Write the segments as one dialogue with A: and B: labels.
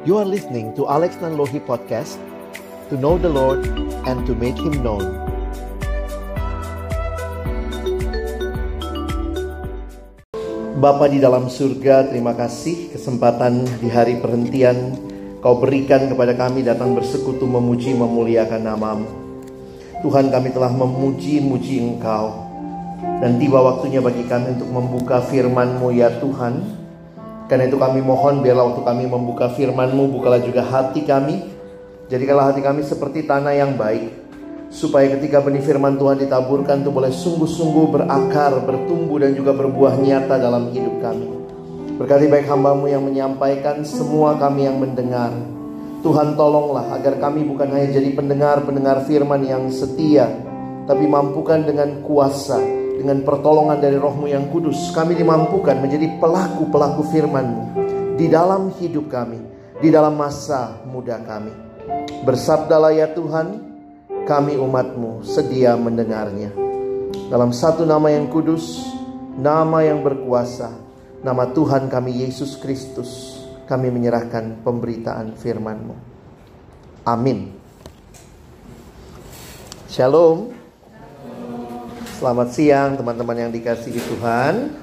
A: You are listening to Alex Nanlohi Podcast To know the Lord and to make Him known. Bapa di dalam surga, terima kasih kesempatan di hari perhentian Kau berikan kepada kami datang bersekutu memuji memuliakan namamu. Tuhan kami telah memuji-muji Engkau. Dan tiba waktunya bagi kami untuk membuka firman-Mu ya Tuhan Karena itu kami mohon biarlah waktu kami membuka firman-Mu Bukalah juga hati kami Jadikanlah hati kami seperti tanah yang baik Supaya ketika benih firman Tuhan ditaburkan itu boleh sungguh-sungguh berakar, bertumbuh dan juga berbuah nyata dalam hidup kami Berkati baik hambamu yang menyampaikan, semua kami yang mendengar. Tuhan tolonglah agar kami bukan hanya jadi pendengar-pendengar firman yang setia, tapi mampukan dengan kuasa, dengan pertolongan dari rohmu yang kudus, kami dimampukan menjadi pelaku-pelaku firmanmu di dalam hidup kami, di dalam masa muda kami. Bersabdalah ya Tuhan, kami umatmu sedia mendengarnya. Dalam satu nama yang kudus, nama yang berkuasa, Nama Tuhan kami Yesus Kristus Kami menyerahkan pemberitaan firman-Mu Amin Shalom Selamat siang teman-teman yang dikasihi Tuhan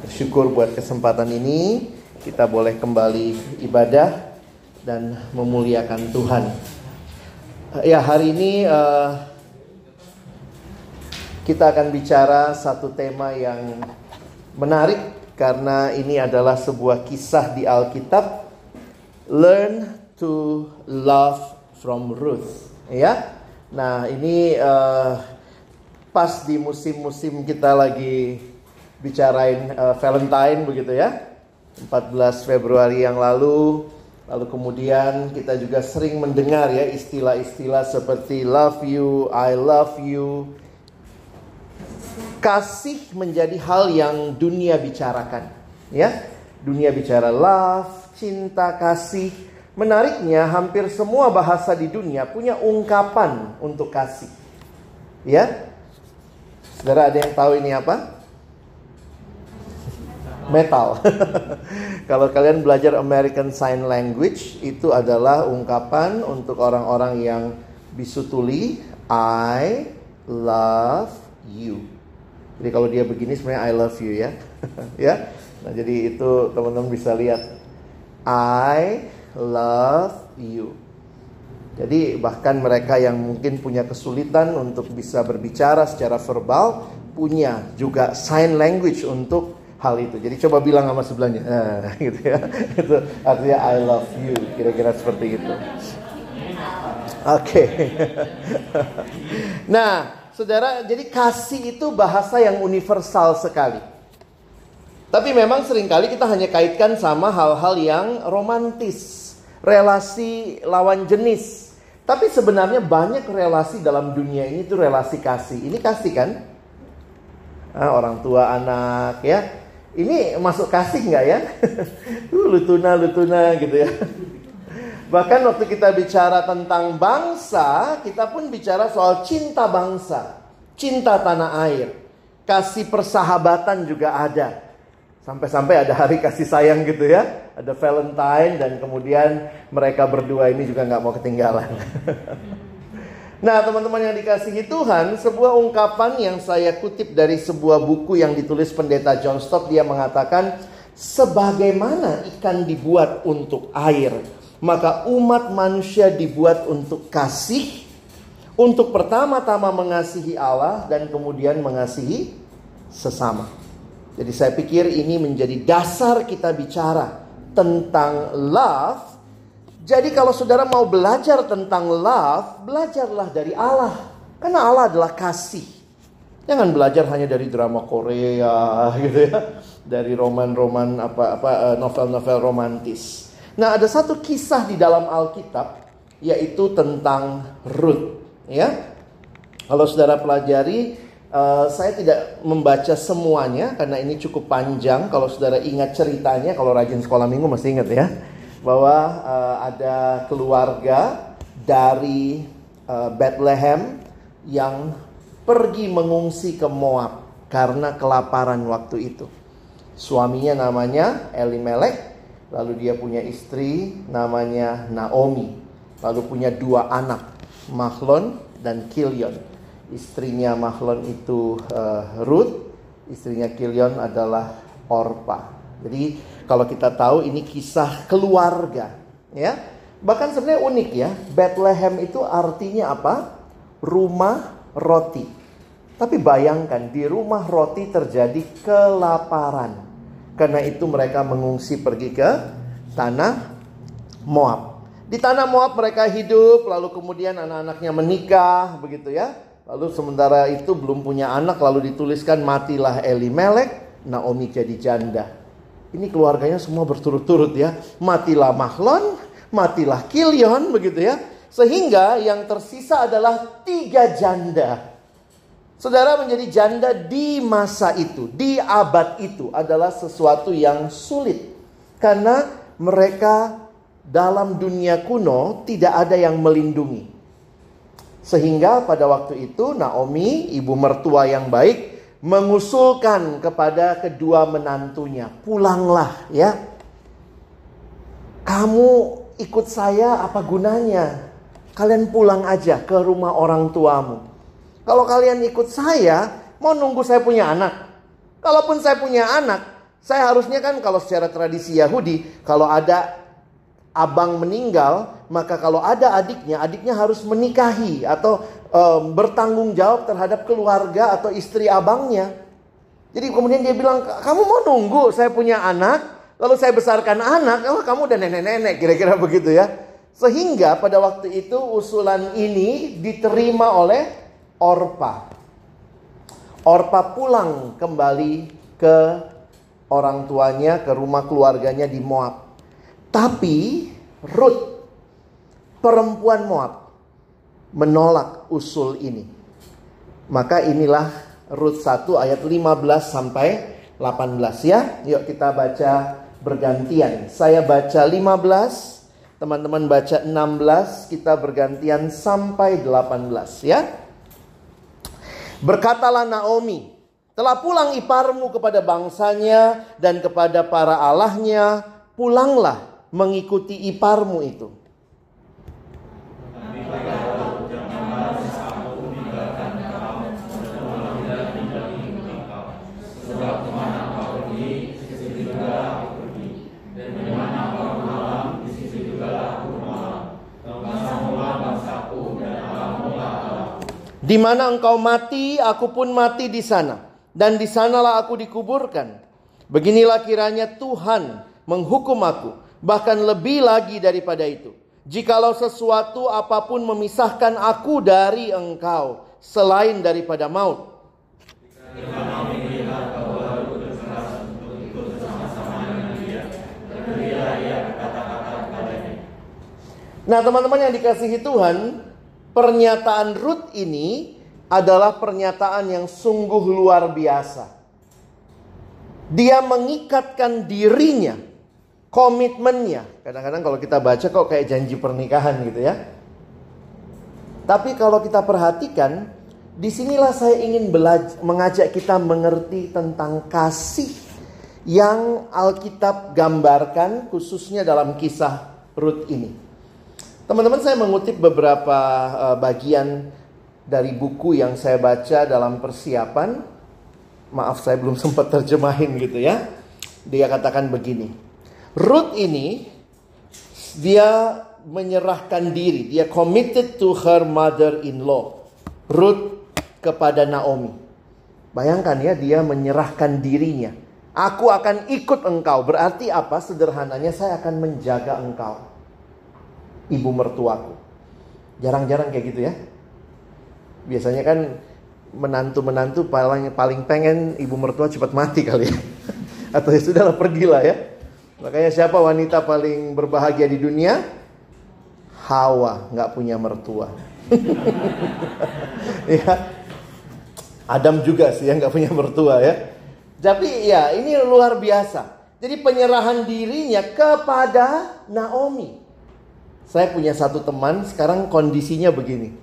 A: Bersyukur buat kesempatan ini Kita boleh kembali ibadah Dan memuliakan Tuhan Ya hari ini uh, Kita akan bicara satu tema yang menarik karena ini adalah sebuah kisah di Alkitab. Learn to love from Ruth, ya. Nah, ini uh, pas di musim-musim kita lagi bicarain uh, Valentine begitu ya. 14 Februari yang lalu Lalu kemudian kita juga sering mendengar ya istilah-istilah seperti love you, I love you, kasih menjadi hal yang dunia bicarakan, ya. Dunia bicara love, cinta, kasih. Menariknya hampir semua bahasa di dunia punya ungkapan untuk kasih. Ya. Saudara ada yang tahu ini apa? Metal. Kalau kalian belajar American Sign Language itu adalah ungkapan untuk orang-orang yang bisu tuli I love you. Jadi kalau dia begini sebenarnya I love you ya. ya. Nah, jadi itu teman-teman bisa lihat I love you. Jadi bahkan mereka yang mungkin punya kesulitan untuk bisa berbicara secara verbal punya juga sign language untuk hal itu. Jadi coba bilang sama sebelahnya, nah, gitu ya. itu artinya I love you, kira-kira seperti itu. Oke. Okay. nah, saudara, jadi kasih itu bahasa yang universal sekali. Tapi memang sering kali kita hanya kaitkan sama hal-hal yang romantis, relasi lawan jenis. Tapi sebenarnya banyak relasi dalam dunia ini itu relasi kasih. Ini kasih kan? Nah, orang tua anak ya. Ini masuk kasih nggak ya? uh, lutuna lutuna gitu ya. Bahkan waktu kita bicara tentang bangsa, kita pun bicara soal cinta bangsa, cinta tanah air, kasih persahabatan juga ada. Sampai-sampai ada hari kasih sayang gitu ya, ada Valentine dan kemudian mereka berdua ini juga nggak mau ketinggalan. nah teman-teman yang dikasihi Tuhan, sebuah ungkapan yang saya kutip dari sebuah buku yang ditulis pendeta John Stott, dia mengatakan, sebagaimana ikan dibuat untuk air, maka umat manusia dibuat untuk kasih, untuk pertama-tama mengasihi Allah dan kemudian mengasihi sesama. Jadi saya pikir ini menjadi dasar kita bicara tentang love. Jadi kalau saudara mau belajar tentang love, belajarlah dari Allah. Karena Allah adalah kasih. Jangan belajar hanya dari drama Korea gitu ya, dari roman-roman apa apa eh, novel-novel romantis. Nah, ada satu kisah di dalam Alkitab yaitu tentang Ruth, ya. Kalau saudara pelajari, uh, saya tidak membaca semuanya karena ini cukup panjang. Kalau saudara ingat ceritanya, kalau rajin sekolah minggu masih ingat ya, bahwa uh, ada keluarga dari uh, Bethlehem yang pergi mengungsi ke Moab karena kelaparan waktu itu. Suaminya namanya Elimelech Lalu dia punya istri namanya Naomi. Lalu punya dua anak, Mahlon dan Kilion. Istrinya Mahlon itu uh, Ruth, istrinya Kilion adalah Orpa. Jadi kalau kita tahu ini kisah keluarga, ya. Bahkan sebenarnya unik ya, Bethlehem itu artinya apa? Rumah roti. Tapi bayangkan di rumah roti terjadi kelaparan. Karena itu mereka mengungsi pergi ke tanah Moab. Di tanah Moab mereka hidup, lalu kemudian anak-anaknya menikah, begitu ya. Lalu sementara itu belum punya anak, lalu dituliskan matilah Elimelek, Naomi jadi janda. Ini keluarganya semua berturut-turut ya. Matilah Mahlon, matilah Kilion, begitu ya. Sehingga yang tersisa adalah tiga janda. Saudara menjadi janda di masa itu, di abad itu adalah sesuatu yang sulit. Karena mereka dalam dunia kuno tidak ada yang melindungi. Sehingga pada waktu itu Naomi, ibu mertua yang baik, mengusulkan kepada kedua menantunya, "Pulanglah ya. Kamu ikut saya apa gunanya? Kalian pulang aja ke rumah orang tuamu." Kalau kalian ikut saya, mau nunggu saya punya anak. Kalaupun saya punya anak, saya harusnya kan kalau secara tradisi Yahudi, kalau ada abang meninggal, maka kalau ada adiknya, adiknya harus menikahi atau e, bertanggung jawab terhadap keluarga atau istri abangnya. Jadi kemudian dia bilang, kamu mau nunggu saya punya anak, lalu saya besarkan anak, oh kamu udah nenek-nenek, kira-kira begitu ya. Sehingga pada waktu itu usulan ini diterima oleh Orpa. Orpa pulang kembali ke orang tuanya, ke rumah keluarganya di Moab. Tapi Ruth, perempuan Moab, menolak usul ini. Maka inilah Ruth 1 ayat 15 sampai 18 ya. Yuk kita baca bergantian. Saya baca 15, teman-teman baca 16, kita bergantian sampai 18 ya. Berkatalah Naomi, telah pulang iparmu kepada bangsanya dan kepada para allahnya, pulanglah mengikuti iparmu itu. Di mana engkau mati, aku pun mati di sana. Dan di sanalah aku dikuburkan. Beginilah kiranya Tuhan menghukum aku. Bahkan lebih lagi daripada itu. Jikalau sesuatu apa pun memisahkan aku dari engkau. Selain daripada maut. Nah teman-teman yang dikasihi Tuhan Pernyataan Ruth ini adalah pernyataan yang sungguh luar biasa. Dia mengikatkan dirinya, komitmennya. Kadang-kadang kalau kita baca kok kayak janji pernikahan gitu ya. Tapi kalau kita perhatikan, di sinilah saya ingin mengajak kita mengerti tentang kasih yang Alkitab gambarkan khususnya dalam kisah Ruth ini. Teman-teman saya mengutip beberapa uh, bagian dari buku yang saya baca dalam persiapan. Maaf saya belum sempat terjemahin gitu ya. Dia katakan begini. Ruth ini dia menyerahkan diri, dia committed to her mother-in-law. Ruth kepada Naomi. Bayangkan ya dia menyerahkan dirinya. Aku akan ikut engkau. Berarti apa? Sederhananya saya akan menjaga engkau ibu mertuaku. Jarang-jarang kayak gitu ya. Biasanya kan menantu-menantu paling paling pengen ibu mertua cepat mati kali ya. Atau ya sudahlah pergilah ya. Makanya siapa wanita paling berbahagia di dunia? Hawa, nggak punya mertua. ya. Adam juga sih yang nggak punya mertua ya. Tapi ya ini luar biasa. Jadi penyerahan dirinya kepada Naomi. Saya punya satu teman sekarang kondisinya begini.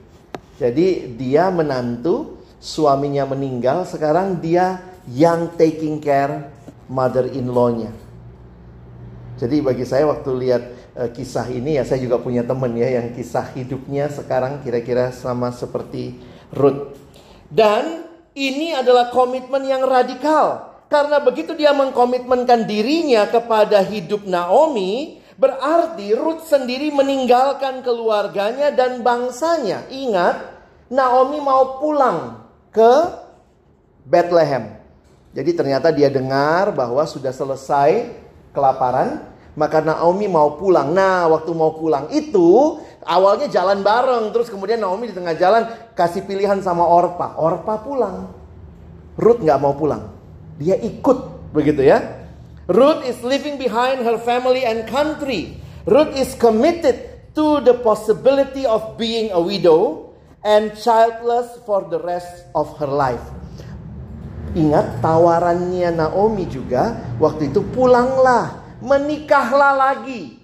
A: Jadi dia menantu, suaminya meninggal, sekarang dia yang taking care mother-in-law-nya. Jadi bagi saya waktu lihat uh, kisah ini ya saya juga punya teman ya yang kisah hidupnya sekarang kira-kira sama seperti Ruth. Dan ini adalah komitmen yang radikal. Karena begitu dia mengkomitmenkan dirinya kepada hidup Naomi, berarti Ruth sendiri meninggalkan keluarganya dan bangsanya. Ingat, Naomi mau pulang ke Bethlehem. Jadi ternyata dia dengar bahwa sudah selesai kelaparan, maka Naomi mau pulang. Nah, waktu mau pulang itu awalnya jalan bareng, terus kemudian Naomi di tengah jalan kasih pilihan sama Orpa. Orpa pulang. Ruth nggak mau pulang. Dia ikut begitu ya. Ruth is leaving behind her family and country. Ruth is committed to the possibility of being a widow and childless for the rest of her life. Ingat tawarannya Naomi juga waktu itu pulanglah, menikahlah lagi.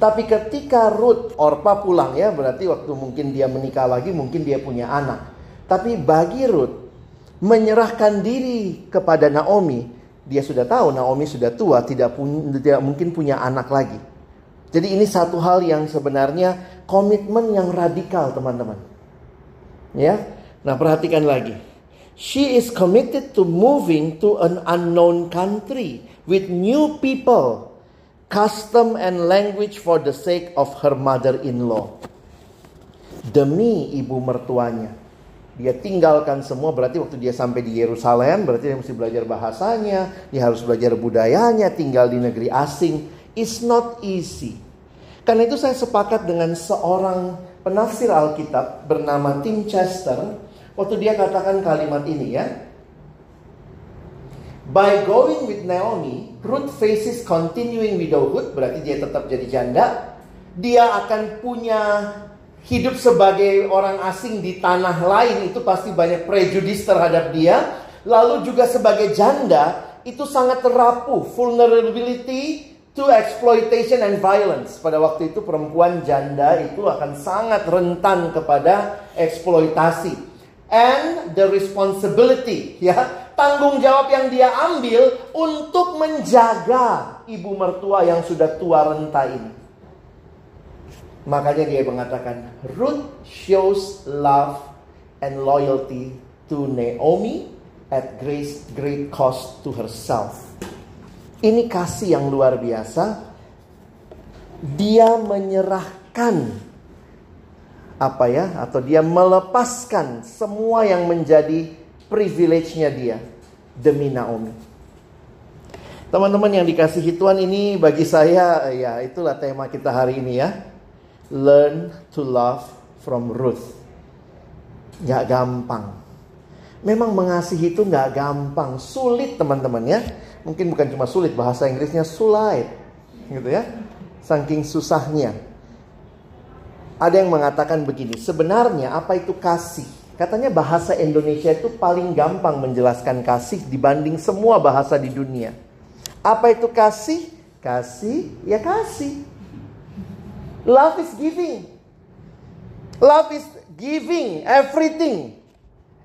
A: Tapi ketika Ruth Orpa pulang ya berarti waktu mungkin dia menikah lagi mungkin dia punya anak. Tapi bagi Ruth menyerahkan diri kepada Naomi, dia sudah tahu Naomi sudah tua, tidak, pun, tidak mungkin punya anak lagi. Jadi ini satu hal yang sebenarnya komitmen yang radikal teman-teman. Ya, nah perhatikan lagi. She is committed to moving to an unknown country with new people, custom and language for the sake of her mother-in-law. Demi ibu mertuanya. Dia tinggalkan semua berarti waktu dia sampai di Yerusalem berarti dia mesti belajar bahasanya, dia harus belajar budayanya, tinggal di negeri asing. It's not easy. Karena itu saya sepakat dengan seorang penafsir Alkitab bernama Tim Chester Waktu dia katakan kalimat ini ya. By going with Naomi, Ruth faces continuing widowhood, berarti dia tetap jadi janda. Dia akan punya hidup sebagai orang asing di tanah lain itu pasti banyak prejudis terhadap dia. Lalu juga sebagai janda itu sangat terapuh, vulnerability to exploitation and violence. Pada waktu itu perempuan janda itu akan sangat rentan kepada eksploitasi and the responsibility ya tanggung jawab yang dia ambil untuk menjaga ibu mertua yang sudah tua renta ini makanya dia mengatakan Ruth shows love and loyalty to Naomi at great great cost to herself ini kasih yang luar biasa dia menyerahkan apa ya atau dia melepaskan semua yang menjadi privilege-nya dia demi Naomi. Teman-teman yang dikasihi Tuhan ini bagi saya ya itulah tema kita hari ini ya. Learn to love from Ruth. Gak gampang. Memang mengasihi itu gak gampang, sulit teman-teman ya. Mungkin bukan cuma sulit, bahasa Inggrisnya sulit, gitu ya. Saking susahnya. Ada yang mengatakan begini, sebenarnya apa itu kasih? Katanya bahasa Indonesia itu paling gampang menjelaskan kasih dibanding semua bahasa di dunia. Apa itu kasih? Kasih, ya kasih. Love is giving. Love is giving everything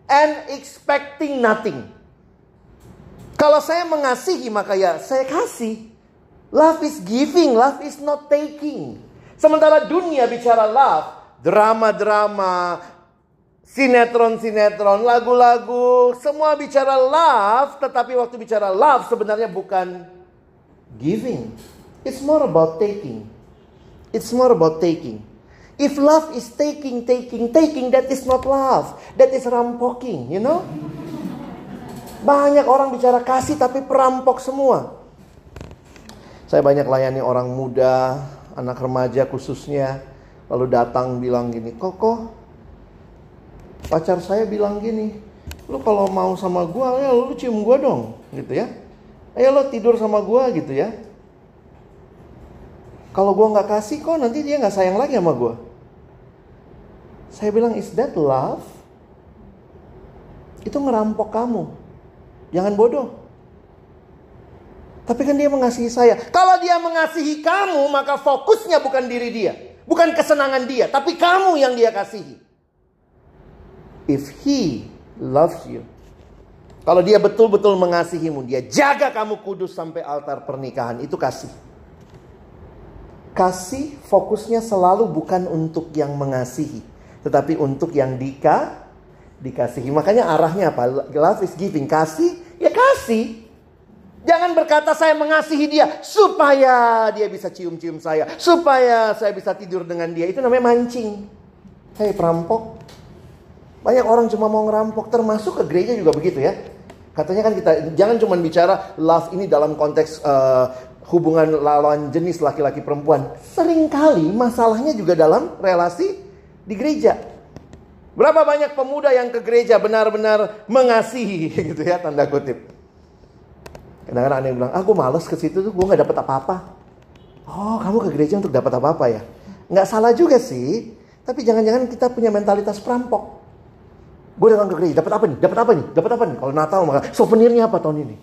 A: and expecting nothing. Kalau saya mengasihi maka ya saya kasih. Love is giving, love is not taking. Sementara dunia bicara love, drama-drama, sinetron-sinetron, lagu-lagu, semua bicara love, tetapi waktu bicara love sebenarnya bukan giving. It's more about taking. It's more about taking. If love is taking, taking, taking, that is not love. That is rampoking, you know? Banyak orang bicara kasih tapi perampok semua. Saya banyak layani orang muda, anak remaja khususnya lalu datang bilang gini, Koko, pacar saya bilang gini, lu kalau mau sama gua ya lu cium gua dong, gitu ya. Ayo lo tidur sama gua gitu ya. Kalau gua nggak kasih kok nanti dia nggak sayang lagi sama gua. Saya bilang, is that love? Itu ngerampok kamu. Jangan bodoh. Tapi kan dia mengasihi saya. Kalau dia mengasihi kamu, maka fokusnya bukan diri dia. Bukan kesenangan dia. Tapi kamu yang dia kasihi. If he loves you. Kalau dia betul-betul mengasihimu, dia jaga kamu kudus sampai altar pernikahan. Itu kasih. Kasih fokusnya selalu bukan untuk yang mengasihi, tetapi untuk yang dika dikasihi. Makanya arahnya apa? Love is giving. Kasih, ya kasih. Jangan berkata saya mengasihi dia supaya dia bisa cium-cium saya, supaya saya bisa tidur dengan dia. Itu namanya mancing. Hei perampok. Banyak orang cuma mau ngerampok, termasuk ke gereja juga begitu ya. Katanya kan kita jangan cuma bicara love ini dalam konteks uh, hubungan lawan jenis laki-laki perempuan. Seringkali masalahnya juga dalam relasi di gereja. Berapa banyak pemuda yang ke gereja benar-benar mengasihi gitu ya tanda kutip. Kadang-kadang ada yang bilang, ah gue males ke situ tuh gue gak dapet apa-apa. Oh kamu ke gereja untuk dapat apa-apa ya? Nggak salah juga sih. Tapi jangan-jangan kita punya mentalitas perampok. Gue datang ke gereja, dapat apa nih? Dapat apa nih? Dapat apa nih? Kalau Natal maka souvenirnya apa tahun ini?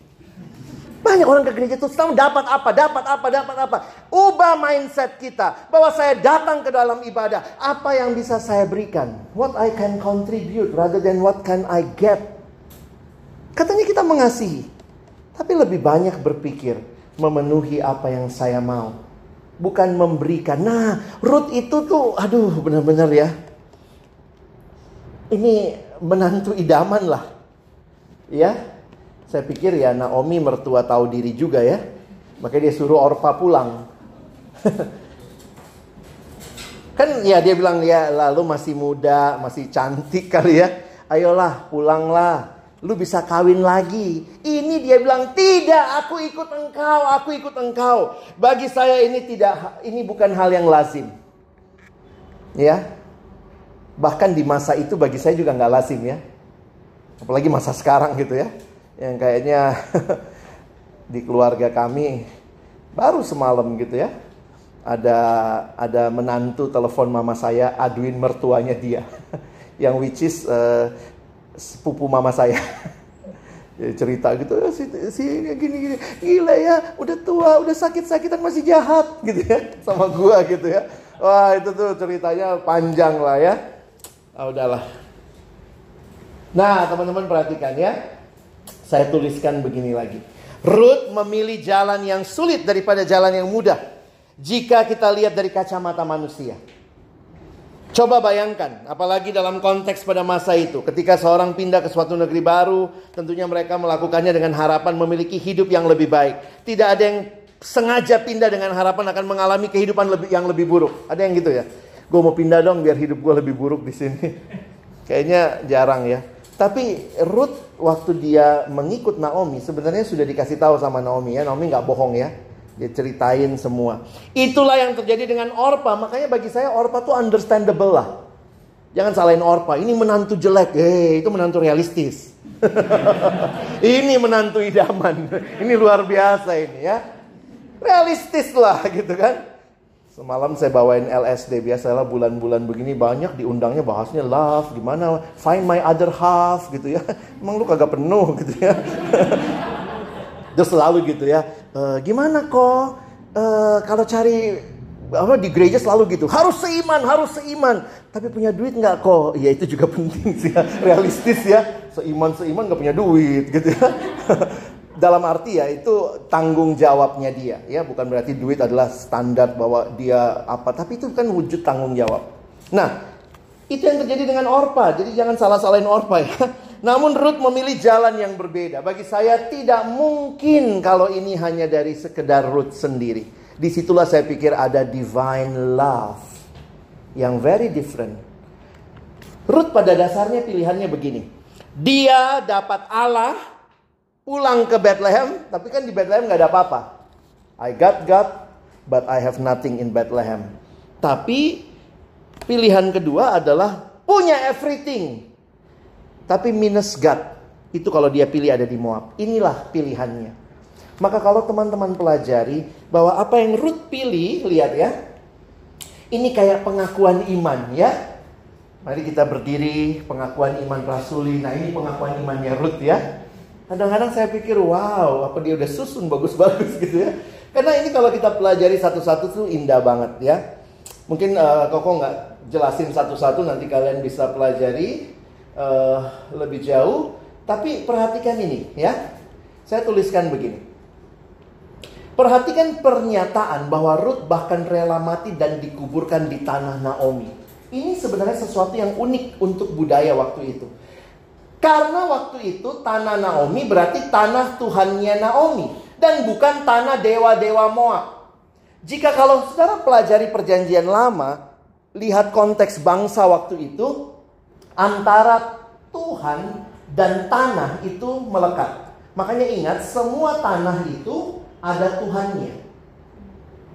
A: Banyak orang ke gereja tuh tahu dapat apa, dapat apa, dapat apa. Ubah mindset kita bahwa saya datang ke dalam ibadah, apa yang bisa saya berikan? What I can contribute rather than what can I get. Katanya kita mengasihi, tapi lebih banyak berpikir memenuhi apa yang saya mau. Bukan memberikan. Nah, Ruth itu tuh, aduh benar-benar ya. Ini menantu idaman lah. Ya, saya pikir ya Naomi mertua tahu diri juga ya. Makanya dia suruh Orpa pulang. kan ya dia bilang ya lalu masih muda, masih cantik kali ya. Ayolah pulanglah lu bisa kawin lagi. Ini dia bilang, tidak, aku ikut engkau, aku ikut engkau. Bagi saya ini tidak, ini bukan hal yang lazim. Ya, bahkan di masa itu bagi saya juga nggak lazim ya. Apalagi masa sekarang gitu ya, yang kayaknya di keluarga kami baru semalam gitu ya. Ada ada menantu telepon mama saya aduin mertuanya dia, yang which is uh, sepupu mama saya. ya, cerita gitu si, si gini gini. Gila ya udah tua udah sakit sakitan masih jahat gitu ya sama gua gitu ya. Wah itu tuh ceritanya panjang lah ya. Ah, udahlah. Nah teman-teman perhatikan ya saya tuliskan begini lagi Ruth memilih jalan yang sulit daripada jalan yang mudah jika kita lihat dari kacamata manusia Coba bayangkan, apalagi dalam konteks pada masa itu, ketika seorang pindah ke suatu negeri baru, tentunya mereka melakukannya dengan harapan memiliki hidup yang lebih baik. Tidak ada yang sengaja pindah dengan harapan akan mengalami kehidupan lebih, yang lebih buruk. Ada yang gitu ya? Gue mau pindah dong biar hidup gue lebih buruk di sini. Kayaknya jarang ya. Tapi Ruth waktu dia mengikut Naomi sebenarnya sudah dikasih tahu sama Naomi ya. Naomi nggak bohong ya. Dia ceritain semua. Itulah yang terjadi dengan Orpa. Makanya bagi saya Orpa tuh understandable lah. Jangan salahin Orpa. Ini menantu jelek. Eh, itu menantu realistis. ini menantu idaman. ini luar biasa ini ya. Realistis lah gitu kan. Semalam saya bawain LSD biasalah bulan-bulan begini banyak diundangnya bahasnya love gimana find my other half gitu ya. Emang lu kagak penuh gitu ya. Terus selalu gitu ya. E, gimana kok? E, kalau cari apa di gereja selalu gitu. Harus seiman, harus seiman. Tapi punya duit nggak kok? Ya itu juga penting sih ya. Realistis ya. Seiman seiman nggak punya duit gitu ya. Dalam arti ya itu tanggung jawabnya dia ya. Bukan berarti duit adalah standar bahwa dia apa. Tapi itu kan wujud tanggung jawab. Nah itu yang terjadi dengan Orpa. Jadi jangan salah-salahin Orpa ya. Namun Ruth memilih jalan yang berbeda. Bagi saya tidak mungkin kalau ini hanya dari sekedar Ruth sendiri. Di situlah saya pikir ada divine love yang very different. Ruth pada dasarnya pilihannya begini. Dia dapat Allah pulang ke Bethlehem, tapi kan di Bethlehem nggak ada apa-apa. I got God, but I have nothing in Bethlehem. Tapi pilihan kedua adalah punya everything, tapi minus God. Itu kalau dia pilih ada di Moab. Inilah pilihannya. Maka kalau teman-teman pelajari bahwa apa yang Ruth pilih, lihat ya. Ini kayak pengakuan iman ya. Mari kita berdiri, pengakuan iman rasuli. Nah ini pengakuan imannya Ruth ya. Kadang-kadang saya pikir, wow, apa dia udah susun bagus-bagus gitu ya. Karena ini kalau kita pelajari satu-satu tuh indah banget ya. Mungkin uh, Koko nggak jelasin satu-satu, nanti kalian bisa pelajari uh, lebih jauh. Tapi perhatikan ini ya. Saya tuliskan begini. Perhatikan pernyataan bahwa Ruth bahkan rela mati dan dikuburkan di tanah Naomi. Ini sebenarnya sesuatu yang unik untuk budaya waktu itu. Karena waktu itu tanah Naomi berarti tanah Tuhannya Naomi dan bukan tanah dewa-dewa Moab. Jika kalau saudara pelajari perjanjian lama, lihat konteks bangsa waktu itu antara Tuhan dan tanah itu melekat. Makanya ingat semua tanah itu ada Tuhannya.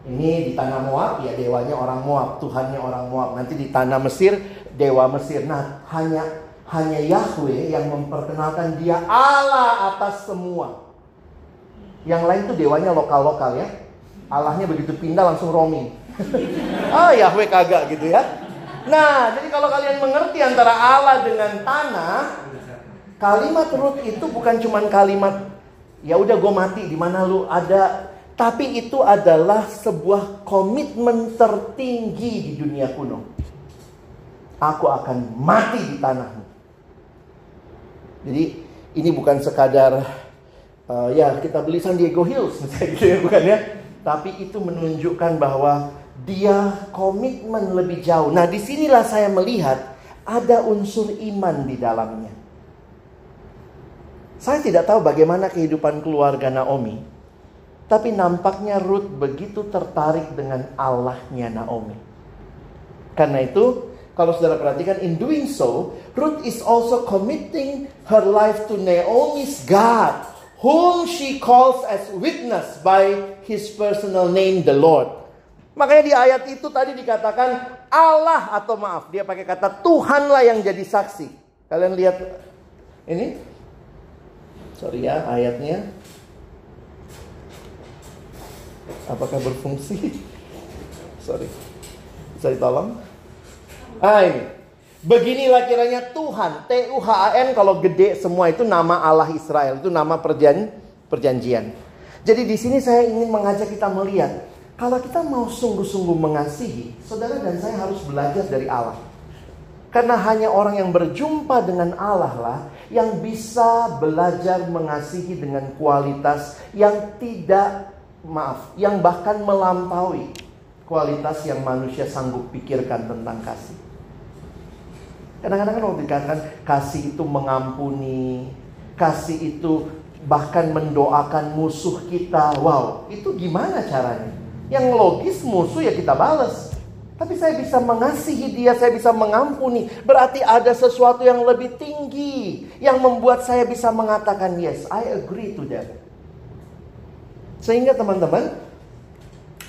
A: Ini di tanah Moab ya dewanya orang Moab, Tuhannya orang Moab. Nanti di tanah Mesir dewa Mesir. Nah, hanya hanya Yahweh yang memperkenalkan dia Allah atas semua. Yang lain tuh dewanya lokal-lokal ya. Allahnya begitu pindah langsung roaming. ah Yahweh kagak gitu ya. Nah, jadi kalau kalian mengerti antara Allah dengan tanah, Kalimat Ruth itu bukan cuma kalimat ya udah gue mati di mana lu ada, tapi itu adalah sebuah komitmen tertinggi di dunia kuno. Aku akan mati di tanahmu. Jadi ini bukan sekadar uh, ya kita beli San Diego Hills misalnya gitu ya bukan ya, tapi itu menunjukkan bahwa dia komitmen lebih jauh. Nah di sinilah saya melihat ada unsur iman di dalamnya. Saya tidak tahu bagaimana kehidupan keluarga Naomi. Tapi nampaknya Ruth begitu tertarik dengan Allahnya Naomi. Karena itu, kalau saudara perhatikan, in doing so, Ruth is also committing her life to Naomi's God, whom she calls as witness by his personal name, the Lord. Makanya di ayat itu tadi dikatakan Allah atau maaf, dia pakai kata Tuhanlah yang jadi saksi. Kalian lihat ini Sorry ya ayatnya. Apakah berfungsi? Sorry. Bisa ditolong? Ah ini. Beginilah kiranya Tuhan. T-U-H-A-N kalau gede semua itu nama Allah Israel. Itu nama perjan perjanjian. Jadi di sini saya ingin mengajak kita melihat. Kalau kita mau sungguh-sungguh mengasihi, saudara dan saya harus belajar dari Allah. Karena hanya orang yang berjumpa dengan Allah lah yang bisa belajar mengasihi dengan kualitas yang tidak maaf, yang bahkan melampaui kualitas yang manusia sanggup pikirkan tentang kasih. Kadang-kadang kan waktu dikatakan kasih itu mengampuni, kasih itu bahkan mendoakan musuh kita. Wow, itu gimana caranya? Yang logis musuh ya kita balas. Tapi saya bisa mengasihi dia, saya bisa mengampuni. Berarti ada sesuatu yang lebih tinggi yang membuat saya bisa mengatakan yes, I agree to that. Sehingga teman-teman,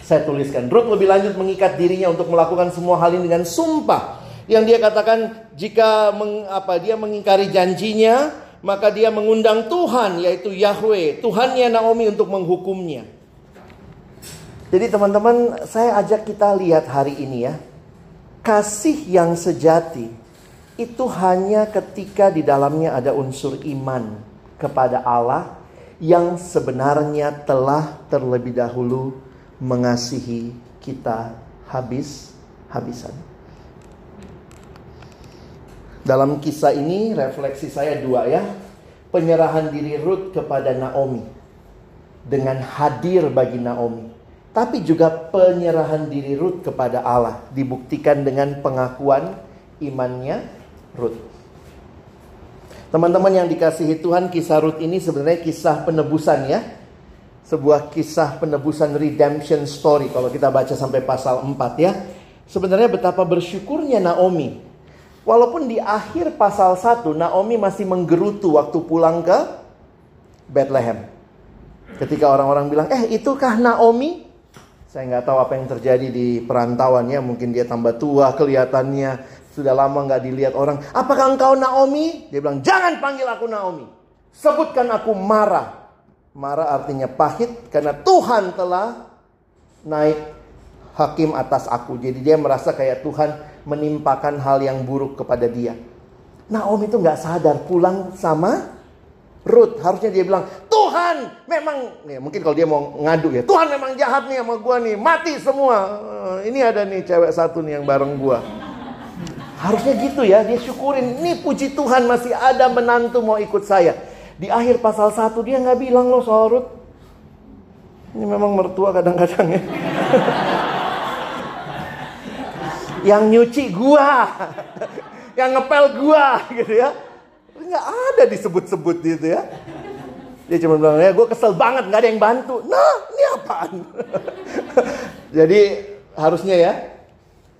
A: saya tuliskan, Ruth lebih lanjut mengikat dirinya untuk melakukan semua hal ini dengan sumpah. Yang dia katakan jika meng, apa dia mengingkari janjinya, maka dia mengundang Tuhan yaitu Yahweh, Tuhannya Naomi untuk menghukumnya. Jadi teman-teman, saya ajak kita lihat hari ini ya. Kasih yang sejati itu hanya ketika di dalamnya ada unsur iman kepada Allah yang sebenarnya telah terlebih dahulu mengasihi kita habis-habisan. Dalam kisah ini refleksi saya dua ya. Penyerahan diri Ruth kepada Naomi dengan hadir bagi Naomi tapi juga penyerahan diri Ruth kepada Allah dibuktikan dengan pengakuan imannya Ruth. Teman-teman yang dikasihi Tuhan, kisah Ruth ini sebenarnya kisah penebusan ya. Sebuah kisah penebusan redemption story kalau kita baca sampai pasal 4 ya. Sebenarnya betapa bersyukurnya Naomi. Walaupun di akhir pasal 1 Naomi masih menggerutu waktu pulang ke Bethlehem. Ketika orang-orang bilang, "Eh, itukah Naomi?" Saya nggak tahu apa yang terjadi di perantauannya. Mungkin dia tambah tua kelihatannya. Sudah lama nggak dilihat orang. Apakah engkau Naomi? Dia bilang, jangan panggil aku Naomi. Sebutkan aku marah. Marah artinya pahit karena Tuhan telah naik hakim atas aku. Jadi dia merasa kayak Tuhan menimpakan hal yang buruk kepada dia. Naomi itu nggak sadar pulang sama Ruth harusnya dia bilang, Tuhan memang, nih, mungkin kalau dia mau ngadu ya, Tuhan memang jahat nih sama gue nih, mati semua. Uh, ini ada nih cewek satu nih yang bareng gue. Harusnya gitu ya, dia syukurin. Ini puji Tuhan masih ada menantu mau ikut saya. Di akhir pasal 1 dia nggak bilang loh soal Ruth. Ini memang mertua kadang-kadang ya. yang nyuci gua. yang ngepel gua gitu ya. Nggak ada disebut-sebut gitu ya. Dia cuma bilang, ya gue kesel banget nggak ada yang bantu. Nah, ini apaan? Jadi harusnya ya,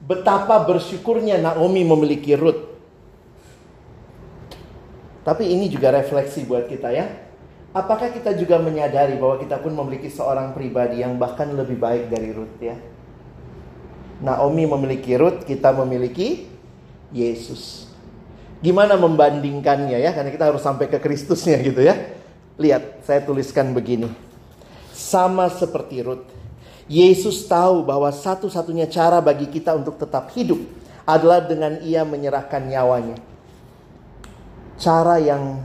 A: betapa bersyukurnya Naomi memiliki Ruth. Tapi ini juga refleksi buat kita ya. Apakah kita juga menyadari bahwa kita pun memiliki seorang pribadi yang bahkan lebih baik dari Ruth ya? Naomi memiliki Ruth, kita memiliki Yesus. Gimana membandingkannya ya? Karena kita harus sampai ke Kristusnya gitu ya. Lihat, saya tuliskan begini. Sama seperti Ruth, Yesus tahu bahwa satu-satunya cara bagi kita untuk tetap hidup adalah dengan ia menyerahkan nyawanya. Cara yang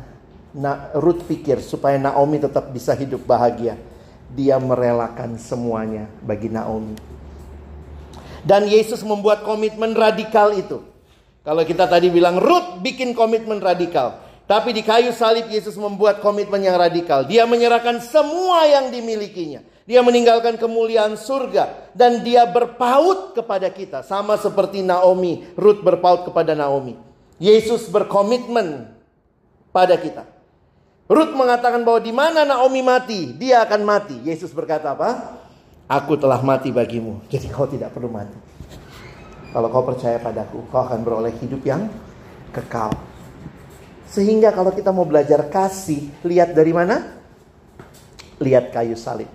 A: Ruth pikir supaya Naomi tetap bisa hidup bahagia. Dia merelakan semuanya bagi Naomi. Dan Yesus membuat komitmen radikal itu. Kalau kita tadi bilang Ruth bikin komitmen radikal. Tapi di kayu salib Yesus membuat komitmen yang radikal. Dia menyerahkan semua yang dimilikinya. Dia meninggalkan kemuliaan surga dan dia berpaut kepada kita sama seperti Naomi, Ruth berpaut kepada Naomi. Yesus berkomitmen pada kita. Ruth mengatakan bahwa di mana Naomi mati, dia akan mati. Yesus berkata apa? Aku telah mati bagimu, jadi kau tidak perlu mati. Kalau kau percaya padaku, kau akan beroleh hidup yang kekal. Sehingga kalau kita mau belajar kasih, lihat dari mana? Lihat kayu salib.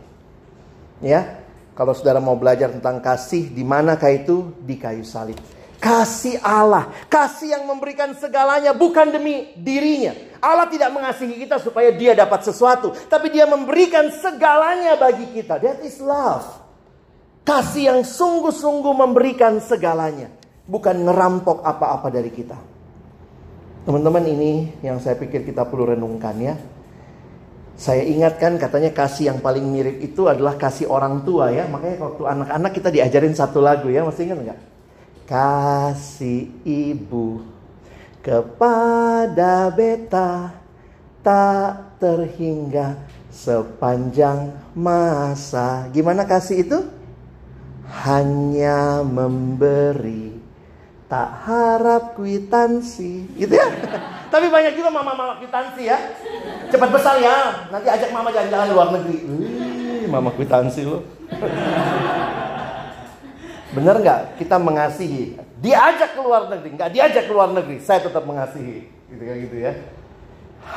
A: Ya, kalau saudara mau belajar tentang kasih, di manakah itu? Di kayu salib. Kasih Allah, kasih yang memberikan segalanya bukan demi dirinya. Allah tidak mengasihi kita supaya dia dapat sesuatu, tapi dia memberikan segalanya bagi kita. That is love. Kasih yang sungguh-sungguh memberikan segalanya, bukan ngerampok apa-apa dari kita. Teman-teman ini yang saya pikir kita perlu renungkan ya. Saya ingatkan katanya kasih yang paling mirip itu adalah kasih orang tua ya. Makanya waktu anak-anak kita diajarin satu lagu ya. Masih ingat nggak? Kasih ibu kepada beta tak terhingga sepanjang masa. Gimana kasih itu? Hanya memberi tak harap kwitansi. Gitu ya? Tapi banyak juga mama-mama kwitansi ya. Cepat besar ya. Nanti ajak mama jalan-jalan luar negeri. Mama kwitansi lo bener nggak? Kita mengasihi. Diajak ke luar negeri. Nggak diajak ke luar negeri. Saya tetap mengasihi. Gitu kan gitu ya.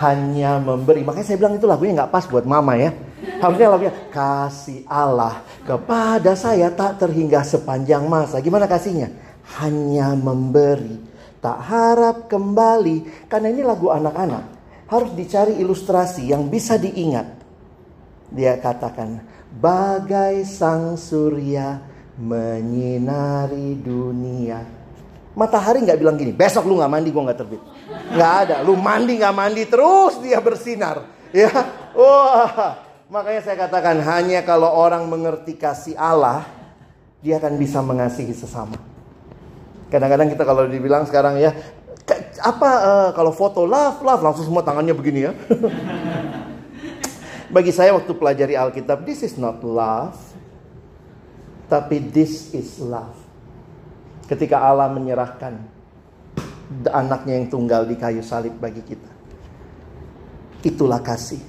A: Hanya memberi. Makanya saya bilang itu lagunya nggak pas buat mama ya. Harusnya lagunya kasih Allah kepada saya tak terhingga sepanjang masa. Gimana kasihnya? Hanya memberi, tak harap kembali. Karena ini lagu anak-anak, harus dicari ilustrasi yang bisa diingat. Dia katakan, bagai sang surya menyinari dunia. Matahari nggak bilang gini, besok lu nggak mandi, gua nggak terbit. Nggak ada, lu mandi nggak mandi terus dia bersinar. Ya, wah. Makanya saya katakan hanya kalau orang mengerti kasih Allah, dia akan bisa mengasihi sesama. Kadang-kadang kita kalau dibilang sekarang ya apa uh, kalau foto love love langsung semua tangannya begini ya. Bagi saya waktu pelajari Alkitab, this is not love, tapi this is love. Ketika Allah menyerahkan anaknya yang tunggal di kayu salib bagi kita. Itulah kasih.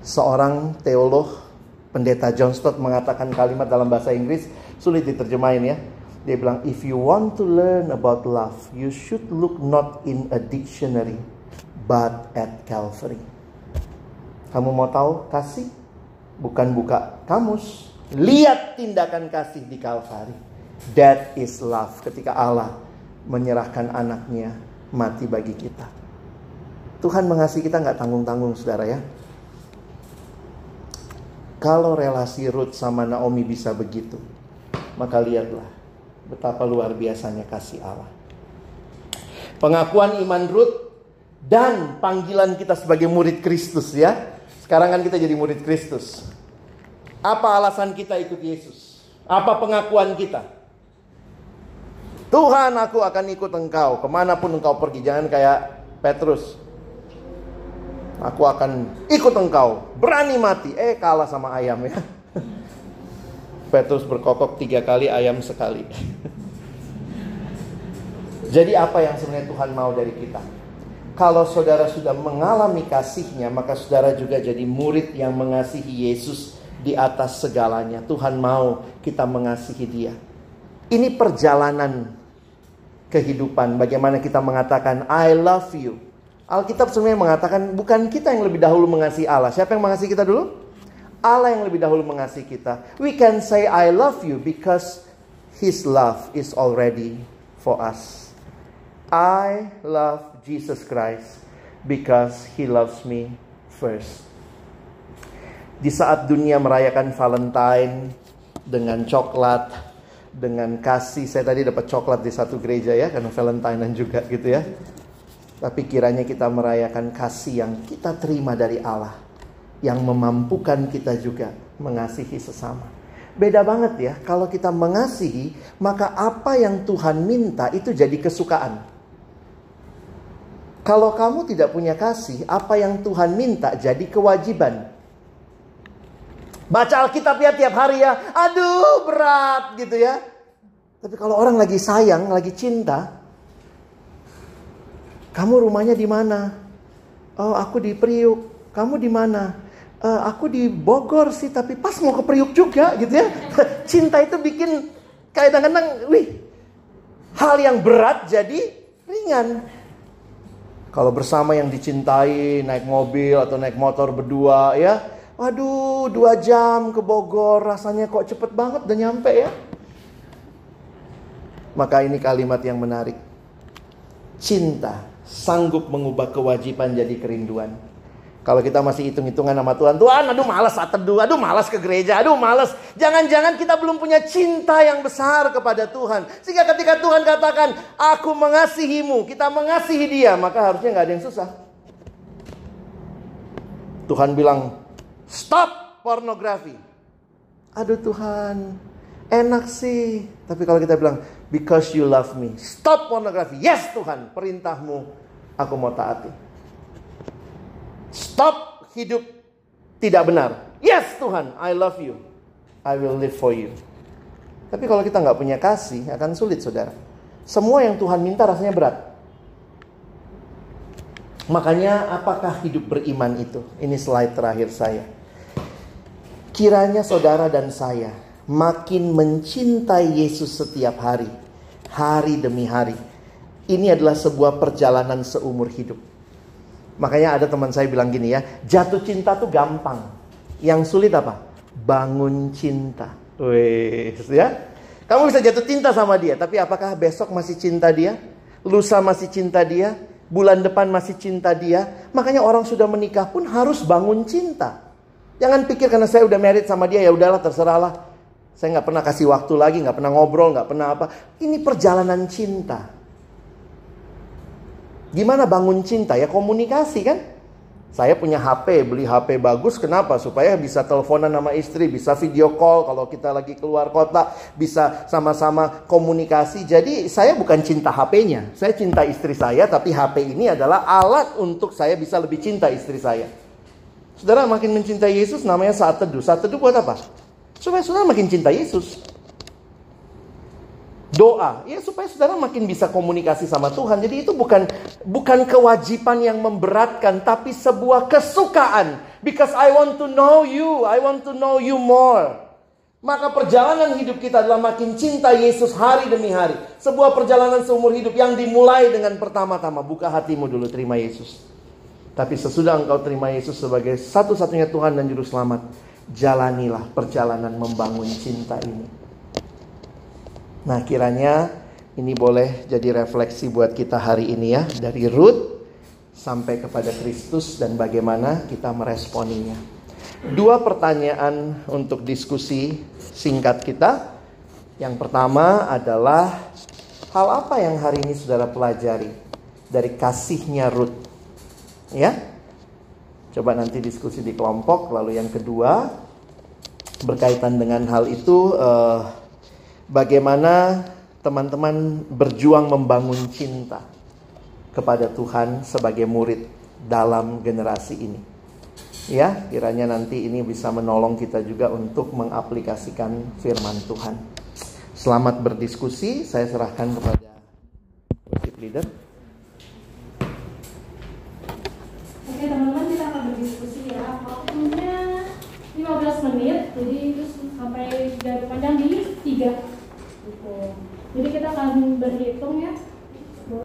A: Seorang teolog, pendeta John Stott mengatakan kalimat dalam bahasa Inggris, sulit diterjemahin ya dia bilang, if you want to learn about love, you should look not in a dictionary, but at Calvary. Kamu mau tahu kasih? Bukan buka kamus. Lihat tindakan kasih di Calvary. That is love. Ketika Allah menyerahkan anaknya mati bagi kita. Tuhan mengasihi kita nggak tanggung-tanggung saudara ya. Kalau relasi Ruth sama Naomi bisa begitu, maka lihatlah Betapa luar biasanya kasih Allah. Pengakuan iman Ruth dan panggilan kita sebagai murid Kristus ya. Sekarang kan kita jadi murid Kristus. Apa alasan kita ikut Yesus? Apa pengakuan kita? Tuhan aku akan ikut engkau ke mana pun engkau pergi. Jangan kayak Petrus. Aku akan ikut engkau. Berani mati. Eh kalah sama ayam ya. Petrus berkokok tiga kali, ayam sekali. Jadi apa yang sebenarnya Tuhan mau dari kita? Kalau saudara sudah mengalami kasihnya, maka saudara juga jadi murid yang mengasihi Yesus di atas segalanya. Tuhan mau kita mengasihi dia. Ini perjalanan kehidupan. Bagaimana kita mengatakan I love you. Alkitab sebenarnya mengatakan bukan kita yang lebih dahulu mengasihi Allah. Siapa yang mengasihi kita dulu? Allah yang lebih dahulu mengasihi kita. We can say I love you because his love is already for us. I love Jesus Christ because He loves me first. Di saat dunia merayakan Valentine dengan coklat, dengan kasih, saya tadi dapat coklat di satu gereja ya, karena Valentine juga gitu ya. Tapi kiranya kita merayakan kasih yang kita terima dari Allah, yang memampukan kita juga mengasihi sesama. Beda banget ya, kalau kita mengasihi, maka apa yang Tuhan minta itu jadi kesukaan. Kalau kamu tidak punya kasih, apa yang Tuhan minta jadi kewajiban. Baca Alkitab ya tiap hari ya. Aduh, berat gitu ya. Tapi kalau orang lagi sayang, lagi cinta, kamu rumahnya di mana? Oh, aku di Priuk. Kamu di mana? Uh, aku di Bogor sih, tapi pas mau ke Priuk juga gitu ya. Cinta itu bikin kadang-kadang, wih, hal yang berat jadi ringan. Kalau bersama yang dicintai, naik mobil atau naik motor berdua ya. Waduh, dua jam ke Bogor, rasanya kok cepet banget udah nyampe ya. Maka ini kalimat yang menarik. Cinta sanggup mengubah kewajiban jadi kerinduan. Kalau kita masih hitung-hitungan sama Tuhan, Tuhan aduh malas saat teduh, aduh malas ke gereja, aduh malas. Jangan-jangan kita belum punya cinta yang besar kepada Tuhan. Sehingga ketika Tuhan katakan, aku mengasihimu, kita mengasihi dia, maka harusnya nggak ada yang susah. Tuhan bilang, stop pornografi. Aduh Tuhan, enak sih. Tapi kalau kita bilang, because you love me, stop pornografi. Yes Tuhan, perintahmu aku mau taati. Stop hidup tidak benar. Yes Tuhan, I love you. I will live for you. Tapi kalau kita nggak punya kasih, akan sulit saudara. Semua yang Tuhan minta rasanya berat. Makanya apakah hidup beriman itu? Ini slide terakhir saya. Kiranya saudara dan saya makin mencintai Yesus setiap hari. Hari demi hari. Ini adalah sebuah perjalanan seumur hidup. Makanya ada teman saya bilang gini ya, jatuh cinta tuh gampang. Yang sulit apa? Bangun cinta. Wih, ya. Kamu bisa jatuh cinta sama dia, tapi apakah besok masih cinta dia? Lusa masih cinta dia? Bulan depan masih cinta dia? Makanya orang sudah menikah pun harus bangun cinta. Jangan pikir karena saya udah married sama dia ya udahlah terserahlah. Saya nggak pernah kasih waktu lagi, nggak pernah ngobrol, nggak pernah apa. Ini perjalanan cinta. Gimana bangun cinta ya komunikasi kan? Saya punya HP, beli HP bagus kenapa? Supaya bisa teleponan sama istri, bisa video call kalau kita lagi keluar kota, bisa sama-sama komunikasi. Jadi saya bukan cinta HP-nya, saya cinta istri saya, tapi HP ini adalah alat untuk saya bisa lebih cinta istri saya. Saudara makin mencintai Yesus namanya saat teduh. Saat teduh buat apa? Supaya saudara makin cinta Yesus doa ya supaya saudara makin bisa komunikasi sama Tuhan. Jadi itu bukan bukan kewajiban yang memberatkan tapi sebuah kesukaan because I want to know you, I want to know you more. Maka perjalanan hidup kita adalah makin cinta Yesus hari demi hari. Sebuah perjalanan seumur hidup yang dimulai dengan pertama-tama buka hatimu dulu terima Yesus. Tapi sesudah engkau terima Yesus sebagai satu-satunya Tuhan dan Juru Selamat, jalanilah perjalanan membangun cinta ini. Nah, kiranya ini boleh jadi refleksi buat kita hari ini ya dari Ruth sampai kepada Kristus dan bagaimana kita meresponinya. Dua pertanyaan untuk diskusi singkat kita. Yang pertama adalah hal apa yang hari ini Saudara pelajari dari kasihnya Ruth? Ya. Coba nanti diskusi di kelompok. Lalu yang kedua berkaitan dengan hal itu uh, bagaimana teman-teman berjuang membangun cinta kepada Tuhan sebagai murid dalam generasi ini. Ya, kiranya nanti ini bisa menolong kita juga untuk mengaplikasikan firman Tuhan. Selamat berdiskusi, saya serahkan kepada worship leader.
B: Oke teman-teman kita akan berdiskusi ya. Waktunya 15 menit Jadi itu sampai dari panjang di 3 gitu. Jadi kita akan berhitung ya